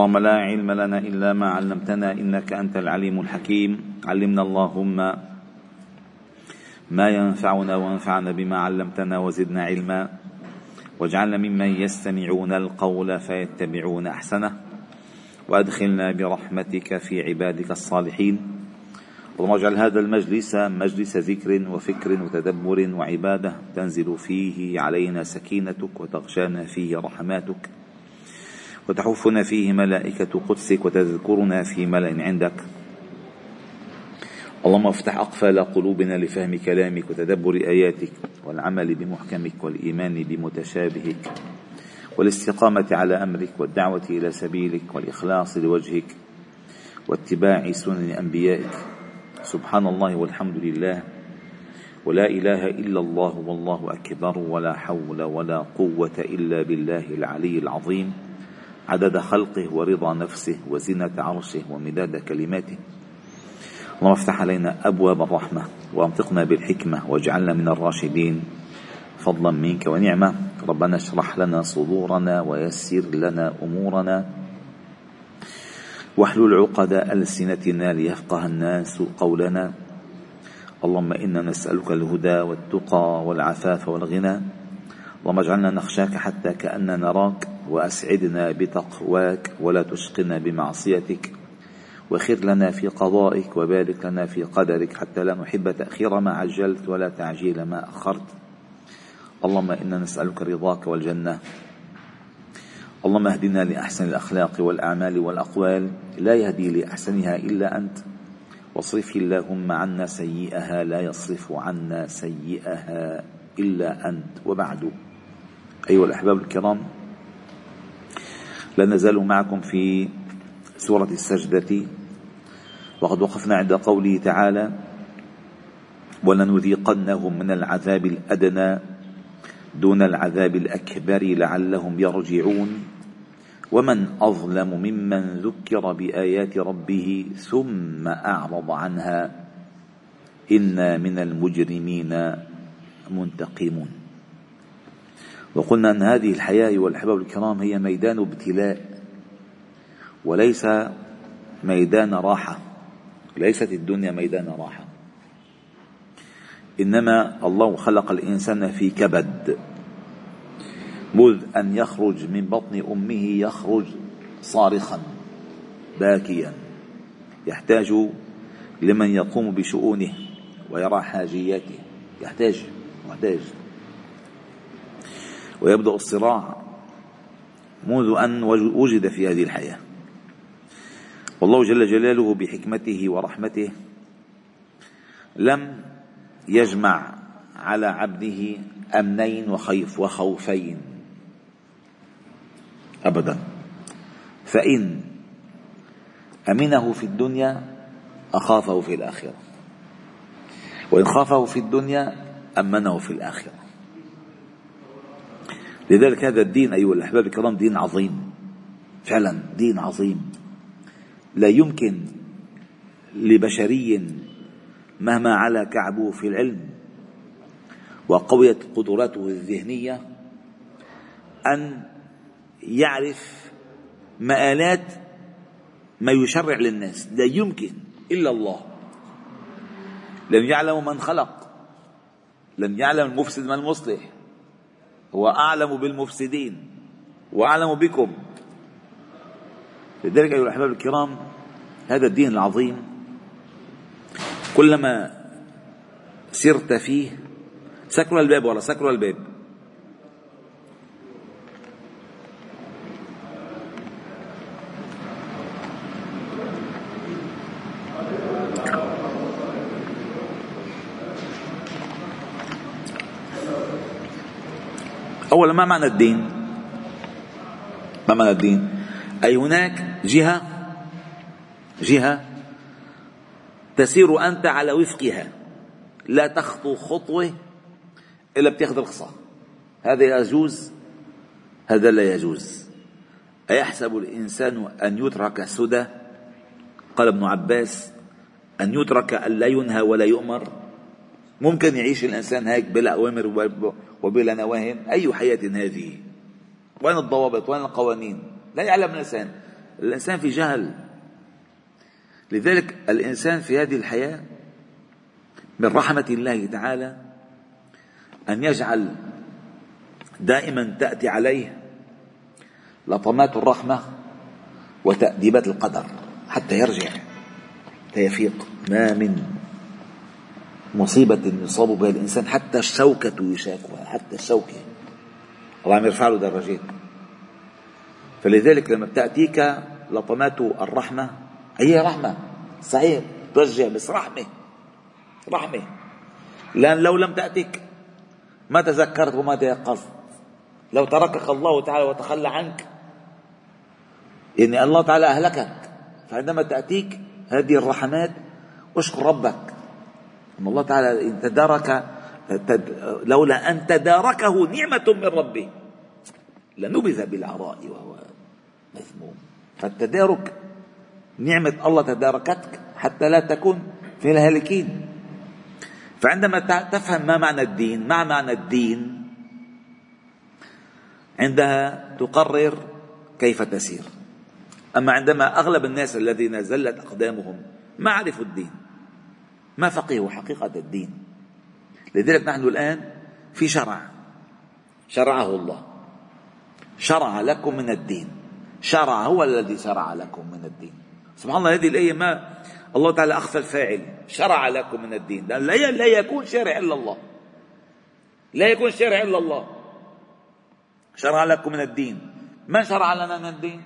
اللهم لا علم لنا إلا ما علمتنا إنك أنت العليم الحكيم. علمنا اللهم ما ينفعنا وانفعنا بما علمتنا وزدنا علما. واجعلنا ممن يستمعون القول فيتبعون أحسنه. وأدخلنا برحمتك في عبادك الصالحين. اللهم اجعل هذا المجلس مجلس ذكر وفكر وتدبر وعبادة تنزل فيه علينا سكينتك وتغشانا فيه رحماتك. وتحفنا فيه ملائكة قدسك وتذكرنا في ملأ عندك. اللهم افتح أقفال قلوبنا لفهم كلامك وتدبر آياتك والعمل بمحكمك والإيمان بمتشابهك والاستقامة على أمرك والدعوة إلى سبيلك والإخلاص لوجهك واتباع سنن أنبيائك. سبحان الله والحمد لله. ولا إله إلا الله والله أكبر ولا حول ولا قوة إلا بالله العلي العظيم. عدد خلقه ورضا نفسه وزنة عرشه ومداد كلماته. اللهم افتح علينا أبواب الرحمة وأنطقنا بالحكمة واجعلنا من الراشدين. فضلا منك ونعمة. ربنا اشرح لنا صدورنا ويسر لنا أمورنا. واحلل عقد ألسنتنا ليفقه الناس قولنا. اللهم إنا نسألك الهدى والتقى والعفاف والغنى. اللهم اجعلنا نخشاك حتى كأننا نراك. وأسعدنا بتقواك ولا تشقنا بمعصيتك وخر لنا في قضائك وبارك لنا في قدرك حتى لا نحب تأخير ما عجلت ولا تعجيل ما أخرت. اللهم إنا نسألك رضاك والجنة. اللهم اهدنا لأحسن الأخلاق والأعمال والأقوال. لا يهدي لأحسنها إلا أنت. واصرف اللهم عنا سيئها لا يصرف عنا سيئها إلا أنت. وبعد. أيها الأحباب الكرام لا نزال معكم في سورة السجدة. وقد وقفنا عند قوله تعالى ولنذيقنهم من العذاب الأدنى دون العذاب الأكبر لعلهم يرجعون. ومن أظلم ممن ذكر بآيات ربه ثم أعرض عنها إنا من المجرمين منتقمون. وقلنا أن هذه الحياة والأحباب الكرام هي ميدان ابتلاء وليس ميدان راحة ليست الدنيا ميدان راحة. إنما الله خلق الإنسان في كبد. مذ أن يخرج من بطن أمه يخرج صارخا باكيا. يحتاج لمن يقوم بشؤونه ويرى حاجياته. يحتاج محتاج ويبدأ الصراع منذ أن وجد في هذه الحياة. والله جل جلاله بحكمته ورحمته لم يجمع على عبده أمنين وخيف وخوفين ابدا. فإن أمنه في الدنيا أخافه في الآخرة وإن خافه في الدنيا أمنه في الآخرة. لذلك هذا الدين أيها الأحباب الكرام دين عظيم. فعلا دين عظيم. لا يمكن لبشري مهما علا كعبه في العلم وقويت قدراته الذهنية أن يعرف مآلات ما يشرع للناس. لا يمكن إلا الله. لم يعلم من خلق. لم يعلم المفسد من المصلح. هو أعلم بالمفسدين وأعلم بكم. لذلك أيها الأحباب الكرام هذا الدين العظيم كلما سرت فيه سكر الباب ولا سكر الباب؟ أولا ما معنى الدين؟ ما معنى الدين؟ أي هناك جهة جهة تسير أنت على وفقها. لا تخطو خطوة إلا بتاخذ رخصة هذا يجوز هذا لا يجوز. أيحسب الإنسان أن يترك سدى؟ قال ابن عباس أن يترك أن لا ينهى ولا يؤمر. ممكن يعيش الإنسان هيك بلا أوامر وبلا نواهي. أي حياة هذه؟ وين الضوابط؟ وين القوانين؟ لا يعلم الإنسان. الإنسان في جهل. لذلك الإنسان في هذه الحياة من رحمة الله تعالى أن يجعل دائما تأتي عليه لطمات الرحمة وتأديبات القدر حتى يرجع حتى يفيق. ما من مصيبة يصاب بها الإنسان حتى الشوكة يشاكها حتى الشوكة الله عم يرفع له درجات. فلذلك لما بتأتيك لطمات الرحمة هي رحمة. صحيح. ترجع بس رحمة. رحمة. لأن لو لم تأتك ما تذكرت وما تيقظت. لو تركك الله تعالى وتخلى عنك يعني الله تعالى أهلكك. فعندما تأتيك هذه الرحمات اشكر ربك. أن الله تعالى إن تدارك لولا أن تداركه نعمة من ربه لنبذ بالعراء وهو مذموم. فالتدارك نعمة الله تداركتك حتى لا تكون في الهالكين. فعندما تفهم ما معنى الدين ما معنى الدين عندها تقرر كيف تسير. أما عندما أغلب الناس الذين زلت أقدامهم ما عرفوا الدين. ما فقهوا حقيقة الدين. لذلك نحن الآن في شرع. شرعه الله. شرع لكم من الدين. شرع هو الذي شرع لكم من الدين. سبحان الله هذه الآية ما الله تعالى أخفى الفاعل. شرع لكم من الدين. لا, لا يكون شارع إلا الله. لا يكون شارع إلا الله. شرع لكم من الدين. من شرع لنا من الدين؟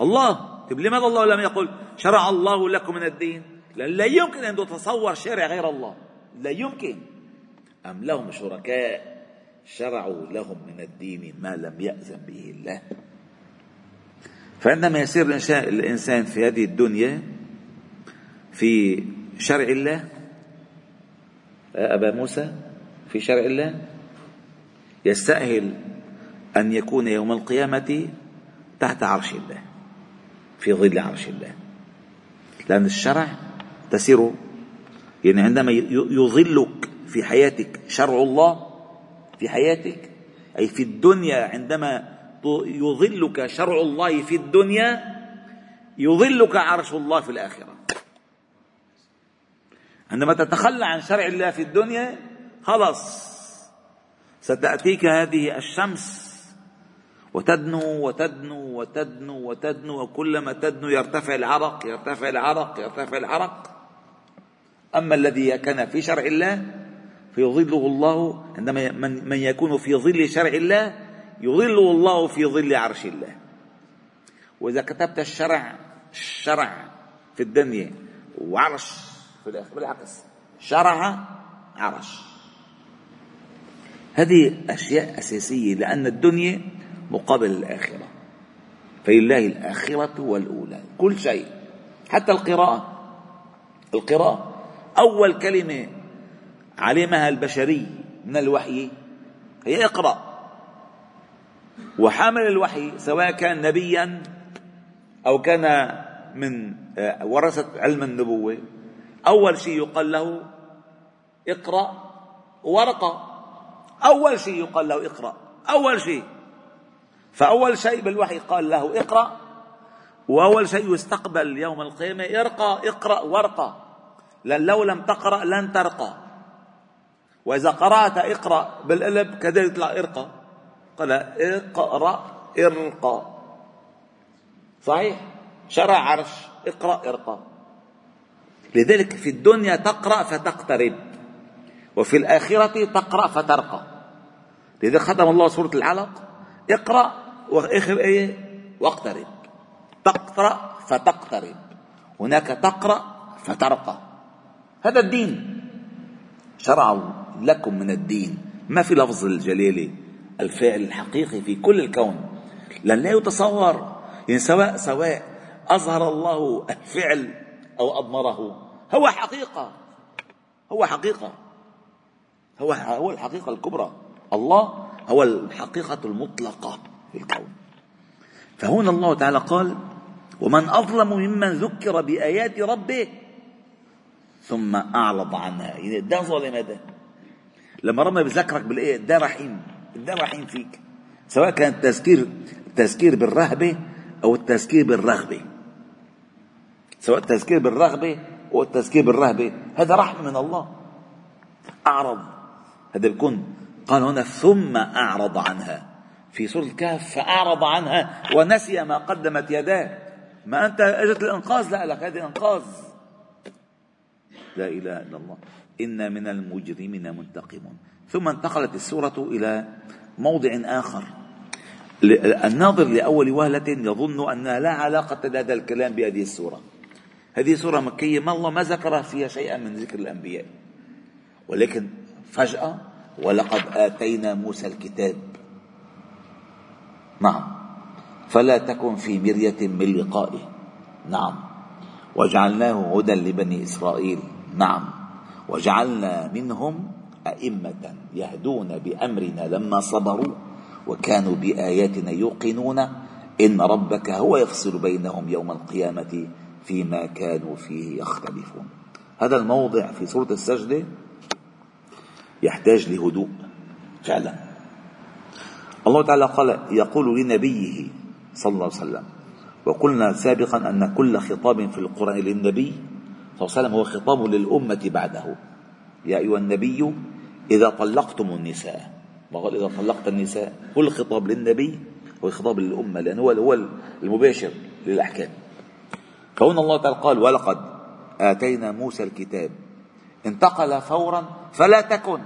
الله. طيب لماذا الله لم يقل شرع الله لكم من الدين؟ لأن لا يمكن أن تتصور شارع غير الله. لا يمكن. أم لهم شركاء شرعوا لهم من الدين ما لم يأذن به الله؟ فعندما يسير الإنسان في هذه الدنيا في شرع الله. أبا موسى في شرع الله. يستأهل أن يكون يوم القيامة تحت عرش الله في ظل عرش الله. لأن الشرع تسير يعني عندما يظلك في حياتك شرع الله في حياتك أي في الدنيا عندما يظلك شرع الله في الدنيا يظلك عرش الله في الآخرة. عندما تتخلى عن شرع الله في الدنيا خلاص ستأتيك هذه الشمس. وتدنو وتدنو وتدنو وتدنو وكلما تدنو يرتفع العرق يرتفع العرق يرتفع العرق. أما الذي كان في شرع الله فيظله الله عندما من يكون في ظل شرع الله يظله الله في ظل عرش الله. وإذا كتبت الشرع الشرع في الدنيا وعرش في الآخر بالعكس شرع عرش. هذه أشياء أساسية لأن الدنيا مقابل الآخرة. فلله الآخرة والأولى كل شيء حتى القراءة. القراءة أول كلمة علمها البشري من الوحي هي اقرأ. وحامل الوحي سواء كان نبيا أو كان من آه، ورثة علم النبوة أول شيء يقال له اقرأ ورقة. أول شيء يقال له اقرأ أول شيء. فأول شيء بالوحي قال له اقرأ وأول شيء يستقبل يوم القيامة ارقى اقرأ ورقة. لأن لو لم تقرأ لن ترقى. وإذا قرأت اقرأ بالقلب كذلك يطلع إرقى. قال اقرأ إرقى. صحيح؟ شرع عرش. اقرأ إرقى. لذلك في الدنيا تقرأ فتقترب. وفي الآخرة تقرأ فترقى. لذلك ختم الله سورة العلق. اقرأ وآخر إيه؟ واقترب. تقرأ فتقترب. هناك تقرأ فترقى. هذا الدين. شرع لكم من الدين. ما في لفظ الجلاله الفاعل الحقيقي في كل الكون. لن لا يتصور. يعني سواء سواء أظهر الله الفعل أو أضمره. هو حقيقة. هو حقيقة. هو هو الحقيقة الكبرى. الله هو الحقيقة المطلقة في الكون. فهنا الله تعالى قال ومن أظلم ممن ذكر بآيات ربه ثم أعرض عنها. يعني ده ظالم هذا لما ربنا بذكرك بالآية؟ ده رحيم. ده رحيم فيك. سواء كان التذكير التذكير بالرهبة أو التذكير بالرغبة سواء التذكير بالرغبة أو التذكير بالرهبة هذا رحمة من الله. أعرض. هذا بيكون قال هنا ثم أعرض عنها. في سورة الكهف فأعرض عنها ونسي ما قدمت يداه. ما أنت أجت الإنقاذ؟ لا لك هذه إنقاذ. لا إله إلا الله. إنا من المجرمين منتقمون. ثم انتقلت السورة إلى موضع آخر. الناظر لأول وهلة يظن أنها لا علاقة لهذا الكلام بهذه السورة. هذه سورة مكية. ما الله ما ذكر فيها شيئا من ذكر الأنبياء. ولكن فجأة ولقد آتينا موسى الكتاب. نعم. فلا تكن في مرية من لقائه. نعم. وجعلناه هدى لبني إسرائيل. نعم. وجعلنا منهم أئمة يهدون بأمرنا لما صبروا وكانوا بآياتنا يوقنون إن ربك هو يفصل بينهم يوم القيامة فيما كانوا فيه يختلفون. هذا الموضع في سورة السجدة يحتاج لهدوء فعلا. الله تعالى قال يقول لنبيه صلى الله عليه وسلم وقلنا سابقا أن كل خطاب في القرآن للنبي صلى الله عليه وسلم هو خطاب للأمة بعده. يا أيها النبي إذا طلقتم النساء. وقال إذا طلقت النساء. كل خطاب للنبي هو خطاب للأمة لأنه هو هو المباشر للأحكام. فهنا الله تعالى قال ولقد آتينا موسى الكتاب. انتقل فورا فلا تكن.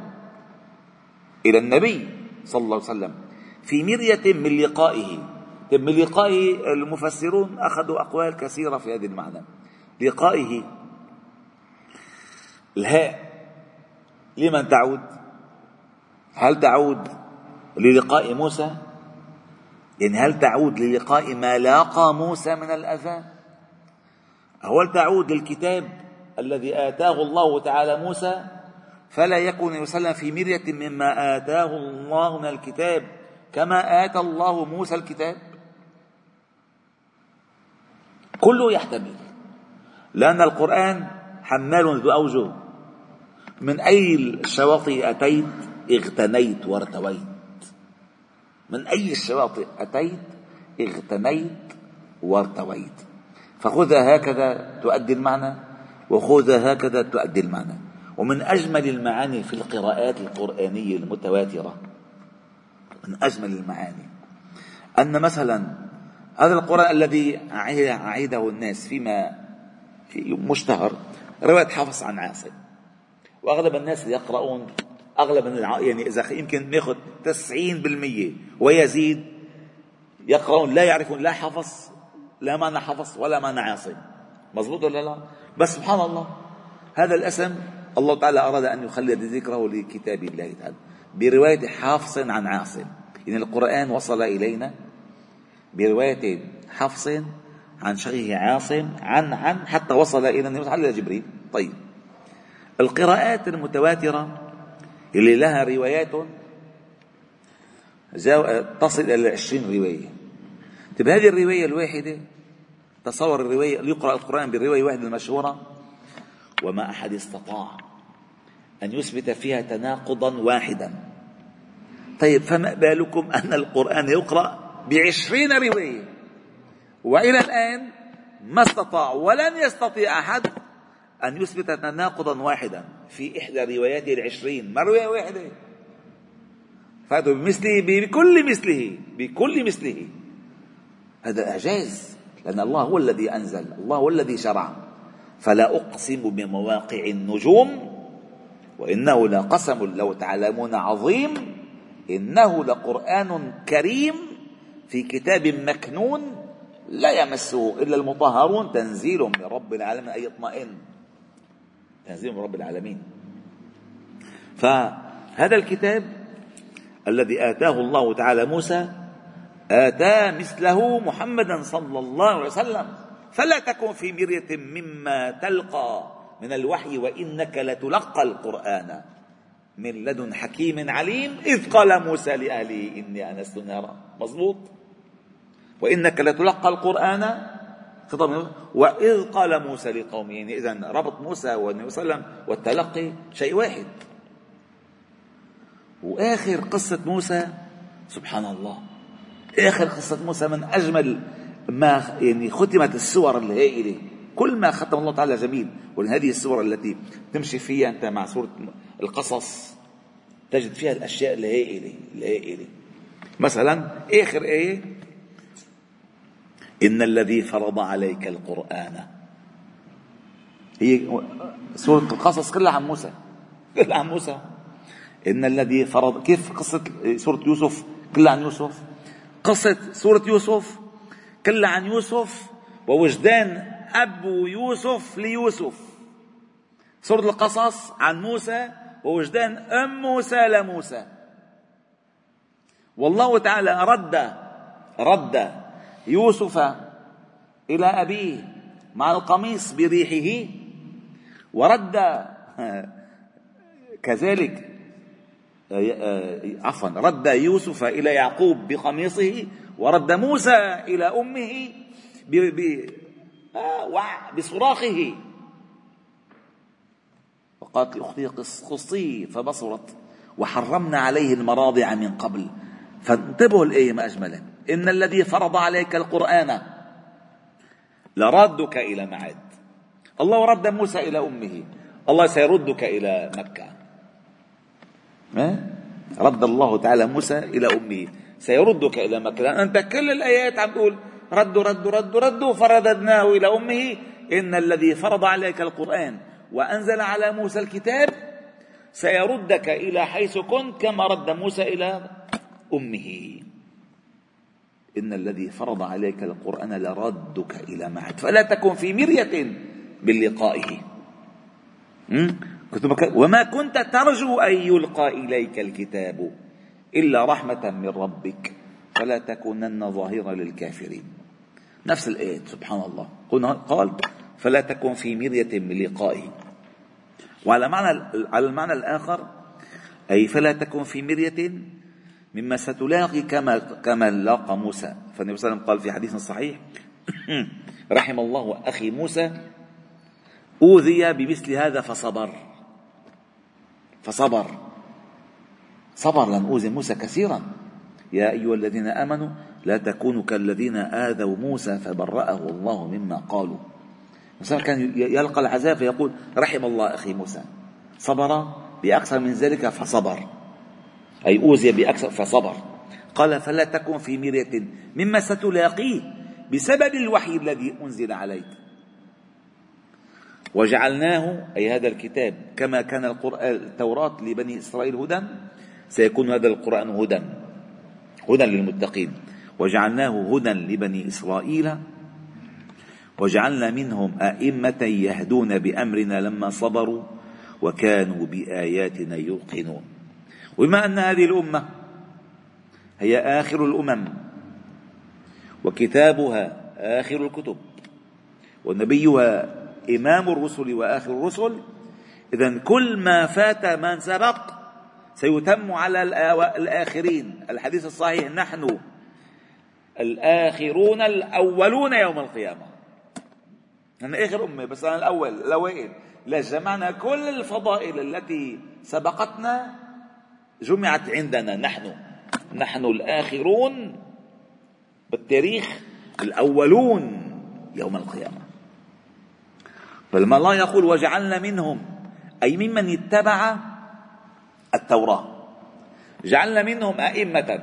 إلى النبي صلى الله عليه وسلم في مرية من لقائه. من لقائه المفسرون أخذوا أقوال كثيرة في هذا المعنى. لقائه الهاء. لمن تعود؟ هل تعود للقاء موسى؟ يعني هل تعود للقاء ما لاقى موسى من الأذى؟ أو هل تعود للكتاب الذي آتاه الله تعالى موسى فلا يكون يسلم في مرية مما آتاه الله من الكتاب كما آتى الله موسى الكتاب. كله يحتمل لأن القرآن حمال ذو أوجه. من أي الشواطئ أتيت؟ اغتنيت وارتويت. من أي الشواطئ أتيت؟ اغتنيت وارتويت. فخذها هكذا تؤدي المعنى وخذها هكذا تؤدي المعنى. ومن أجمل المعاني في القراءات القرآنية المتواترة من أجمل المعاني أن مثلا هذا القرآن الذي أعيده الناس فيما مشتهر رواية حفص عن عاصم. وأغلب الناس يقرؤون أغلب يعني إذا يمكن ناخذ 90% ويزيد يقرؤون لا يعرفون لا حفص لا معنى حفص ولا معنى عاصم مضبوط ولا لا؟ بس سبحان الله هذا الأسم الله تعالى أراد أن يخلد ذكره لكتاب الله تعالى. برواية حافص عن عاصم يعني القرآن وصل إلينا برواية حفص عن شيخه عاصم عن عن حتى وصل إلى النبي جبريل. طيب. القراءات المتواترة اللي لها روايات تصل إلى عشرين رواية. طيب هذه الرواية الواحدة تصور الرواية يقرأ القرآن بالرواية الواحدة المشهورة. وما أحد استطاع أن يثبت فيها تناقضا واحدا. طيب فما بالكم أن القرآن يقرأ بعشرين رواية؟ وإلى الآن ما استطاع ولن يستطيع أحد أن يثبت تناقضا واحدا في إحدى رواياته العشرين. ما رواية واحدة؟ فهذا بمثله بكل مثله بكل مثله. هذا إعجاز لأن الله هو الذي أنزل الله هو الذي شرع. فلا أقسم بمواقع النجوم وإنه لقسم لو تعلمون عظيم إنه لقرآن كريم في كتاب مكنون لا يمسه إلا المطهرون. تنزيل من رب العالمين أي اطمئن. تنزيل من رب العالمين. فهذا الكتاب الذي آتاه الله تعالى موسى آتى مثله محمدا صلى الله عليه وسلم. فلا تكن في مرية مما تلقى من الوحي وإنك لتلقى القرآن. من لدن حكيم عليم إذ قال موسى لأهله إني أنست نارا. مضبوط وإنك لتلقى القرآن خطاب وإذ قال موسى لقومه يعني إذا ربط موسى والنبي صلى الله عليه وسلم والتلقي شيء واحد. وآخر قصة موسى سبحان الله آخر قصة موسى من أجمل ما يعني ختمت السور الهائلة كل ما ختم الله تعالى جميل. ولهذه السور التي تمشي فيها أنت مع سورة القصص تجد فيها الأشياء الهائلة الهائلة. مثلا آخر آية إن الذي فرض عليك القرآن. هي سورة القصص كلها عن موسى. كلها عن موسى. إن الذي فرض كيف قصة سورة يوسف؟ كلها عن يوسف. قصة سورة يوسف كلها عن يوسف. ووجدان أبو يوسف ليوسف. سورة القصص عن موسى ووجدان أم موسى لموسى. والله تعالى رد رد يوسف إلى أبيه مع القميص بريحه ورد كذلك عفوا رد يوسف إلى يعقوب بقميصه ورد موسى إلى أمه آه، بصراخه. وقالت لأختي قصي فبصرت وحرمنا عليه المراضع من قبل فانتبهوا الآية ما أجمله إن الذي فرض عليك القرآن لردك إلى معد. الله رد موسى إلى أمه. الله سيردك إلى مكة. ما؟ رد الله تعالى موسى إلى أمه. سيردك إلى مكة. لأن أنت كل الآيات عم تقول ردوا ردوا ردوا ردوا فرددناه إلى أمه. إن الذي فرض عليك القرآن وأنزل على موسى الكتاب سيردك إلى حيث كنت كما رد موسى إلى أمه. إن الذي فرض عليك القرآن لردك إلى معد فلا تكن في مرية من لقائه. وما كنت ترجو أن يلقى إليك الكتاب إلا رحمة من ربك. فلا تكونن ظاهرا للكافرين. نفس الآية سبحان الله قال فلا تكن في مرية من لقائه. وعلى معنى على المعنى الآخر أي فلا تكن في مرية مما ستلاقي كما كما لاقى موسى. فالنبي صلى الله عليه وسلم قال في حديث صحيح رحم الله أخي موسى أوذي بمثل هذا فصبر. فصبر. صبر لن أوذي موسى كثيرا. يا أيها الذين آمنوا لا تكونوا كالذين آذوا موسى فبرأه الله مما قالوا. موسى كان يلقى العذاب فيقول رحم الله أخي موسى. صبر بأكثر من ذلك فصبر. أي أوذي بأكثر فصبر. قال فلا تكن في مرية مما ستلاقيه بسبب الوحي الذي أنزل عليك. وجعلناه أي هذا الكتاب كما كان القرآن التوراة لبني إسرائيل هدى سيكون هذا القرآن هدى هدى للمتقين. وجعلناه هدى لبني إسرائيل وجعلنا منهم أئمة يهدون بأمرنا لما صبروا وكانوا بآياتنا يوقنون. وبما أن هذه الأمة هي آخر الأمم وكتابها آخر الكتب ونبيها إمام الرسل وآخر الرسل إذا كل ما فات من سبق سيتم على الآخرين. الحديث الصحيح نحن الآخرون الأولون يوم القيامة. أنا آخر أمة بس أنا الأول الأوائل. لا جمعنا كل الفضائل التي سبقتنا جمعت عندنا نحن نحن الآخرون بالتاريخ الأولون يوم القيامة. فلما الله يقول وجعلنا منهم أي ممن اتبع التوراة. جعلنا منهم أئمة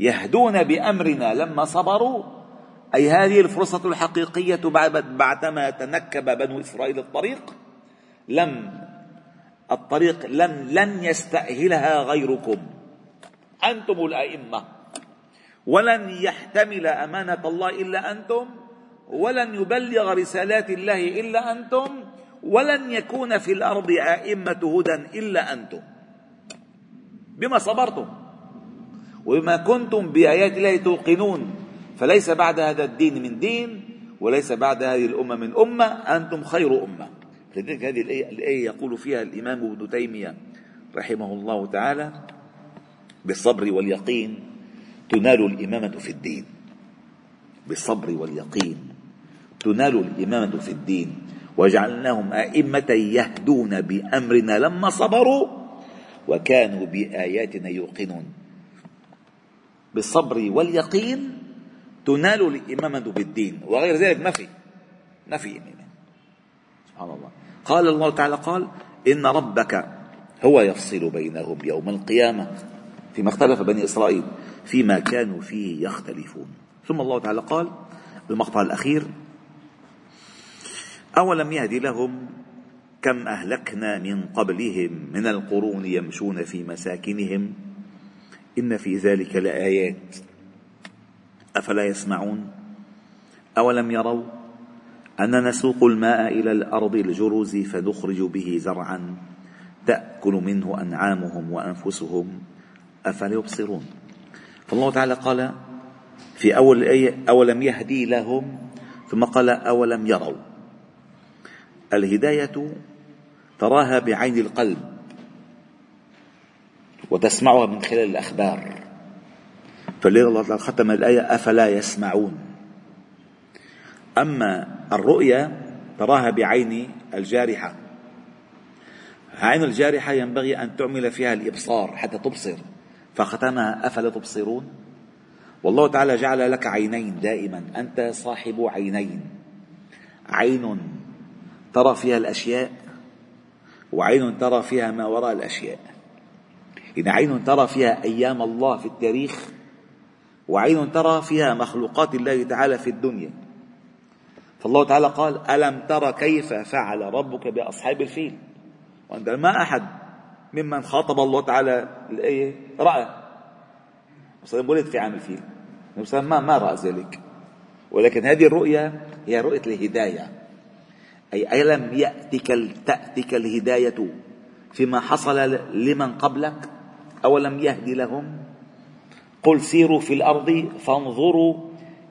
يهدون بأمرنا لما صبروا أي هذه الفرصة الحقيقية بعدما تنكب بنو إسرائيل الطريق لم الطريق لم لن يستأهلها غيركم. أنتم الأئمة. ولن يحتمل أمانة الله إلا أنتم ولن يبلغ رسالات الله إلا أنتم ولن يكون في الأرض أئمة هدى إلا أنتم. بما صبرتم. وبما كنتم بآيات الله توقنون. فليس بعد هذا الدين من دين وليس بعد هذه الأمة من أمة أنتم خير أمة. لذلك هذه الآية, الآية يقول فيها الإمام ابن تيمية رحمه الله تعالى بالصبر واليقين تنال الإمامة في الدين. بالصبر واليقين تنال الإمامة في الدين. وجعلناهم أئمة يهدون بأمرنا لما صبروا وكانوا بآياتنا يوقنون. بالصبر واليقين تنال الإمامة بالدين وغير ذلك ما في ما في إمامة. سبحان الله. قال الله تعالى قال إن ربك هو يفصل بينهم يوم القيامة فيما اختلف بني إسرائيل فيما كانوا فيه يختلفون. ثم الله تعالى قال المقطع الأخير أولم يهد لهم كم أهلكنا من قبلهم من القرون يمشون في مساكنهم إن في ذلك لآيات أفلا يسمعون؟ أولم يروا أن نسوق الماء إلى الأرض الجرز فنخرج به زرعا. تأكل منه أنعامهم وأنفسهم. أفلا يبصرون فالله تعالى قال في أول الآية أولم يهدي لهم؟ ثم قال أولم يروا. الهداية تراها بعين القلب وتسمعها من خلال الأخبار. فلذا الله تعالى ختم الآية أفلا يسمعون. أما الرؤيا تراها بعين الجارحة. عين الجارحة ينبغي أن تعمل فيها الإبصار حتى تبصر. فختمها أفلا تبصرون؟ والله تعالى جعل لك عينين دائما. أنت صاحب عينين. عين ترى فيها الأشياء وعين ترى فيها ما وراء الأشياء. إن عين ترى فيها أيام الله في التاريخ وعين ترى فيها مخلوقات الله تعالى في الدنيا. فالله تعالى قال ألم ترى كيف فعل ربك بأصحاب الفيل؟ وأنت ما أحد ممن خاطب الله تعالى الآية رأى وسلم ولد في عام الفيل ما ما رأى ذلك. ولكن هذه الرؤيا هي رؤية الهداية. أي ألم يأتك تأتك الهداية فيما حصل لمن قبلك؟ أولم يهدي لهم؟ قل سيروا في الأرض فانظروا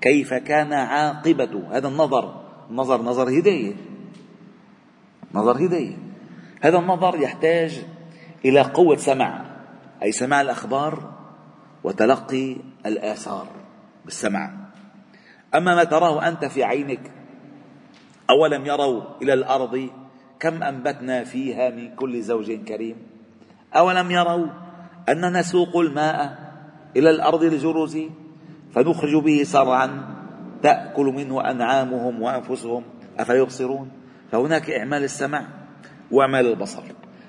كيف كان عاقبة. هذا النظر. نظر نظر هداية نظر هداية هذا النظر يحتاج إلى قوة سمع أي سماع الأخبار وتلقي الآثار بالسمع. أما ما تراه أنت في عينك أولم يروا إلى الأرض كم أنبتنا فيها من كل زوج كريم؟ أولم يروا أننا نسوق الماء إلى الأرض الجرز فنخرج به صرعا تأكل منه أنعامهم وأنفسهم. أفلا يبصرون فهناك إعمال السمع وإعمال البصر.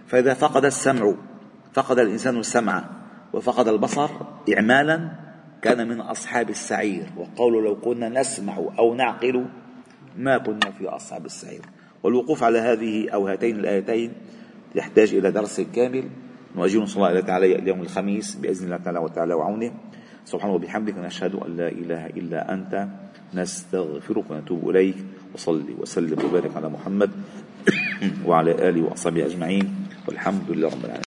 فإذا فقد السمع فقد الإنسان السمع وفقد البصر إعمالا كان من أصحاب السعير. وقالوا لو كنا نسمع أو نعقل ما كنا في أصحاب السعير. والوقوف على هذه أو هاتين الآيتين يحتاج إلى درس كامل. نؤجل صلى الله تعالى اليوم الخميس بإذن الله تعالى وتعالى وعونه. سبحانه وبحمدك نشهد أن لا إله إلا أنت نستغفرك ونتوب إليك وصلي وسلم وبارك على محمد وعلى آله وأصحابه أجمعين والحمد لله رب العالمين.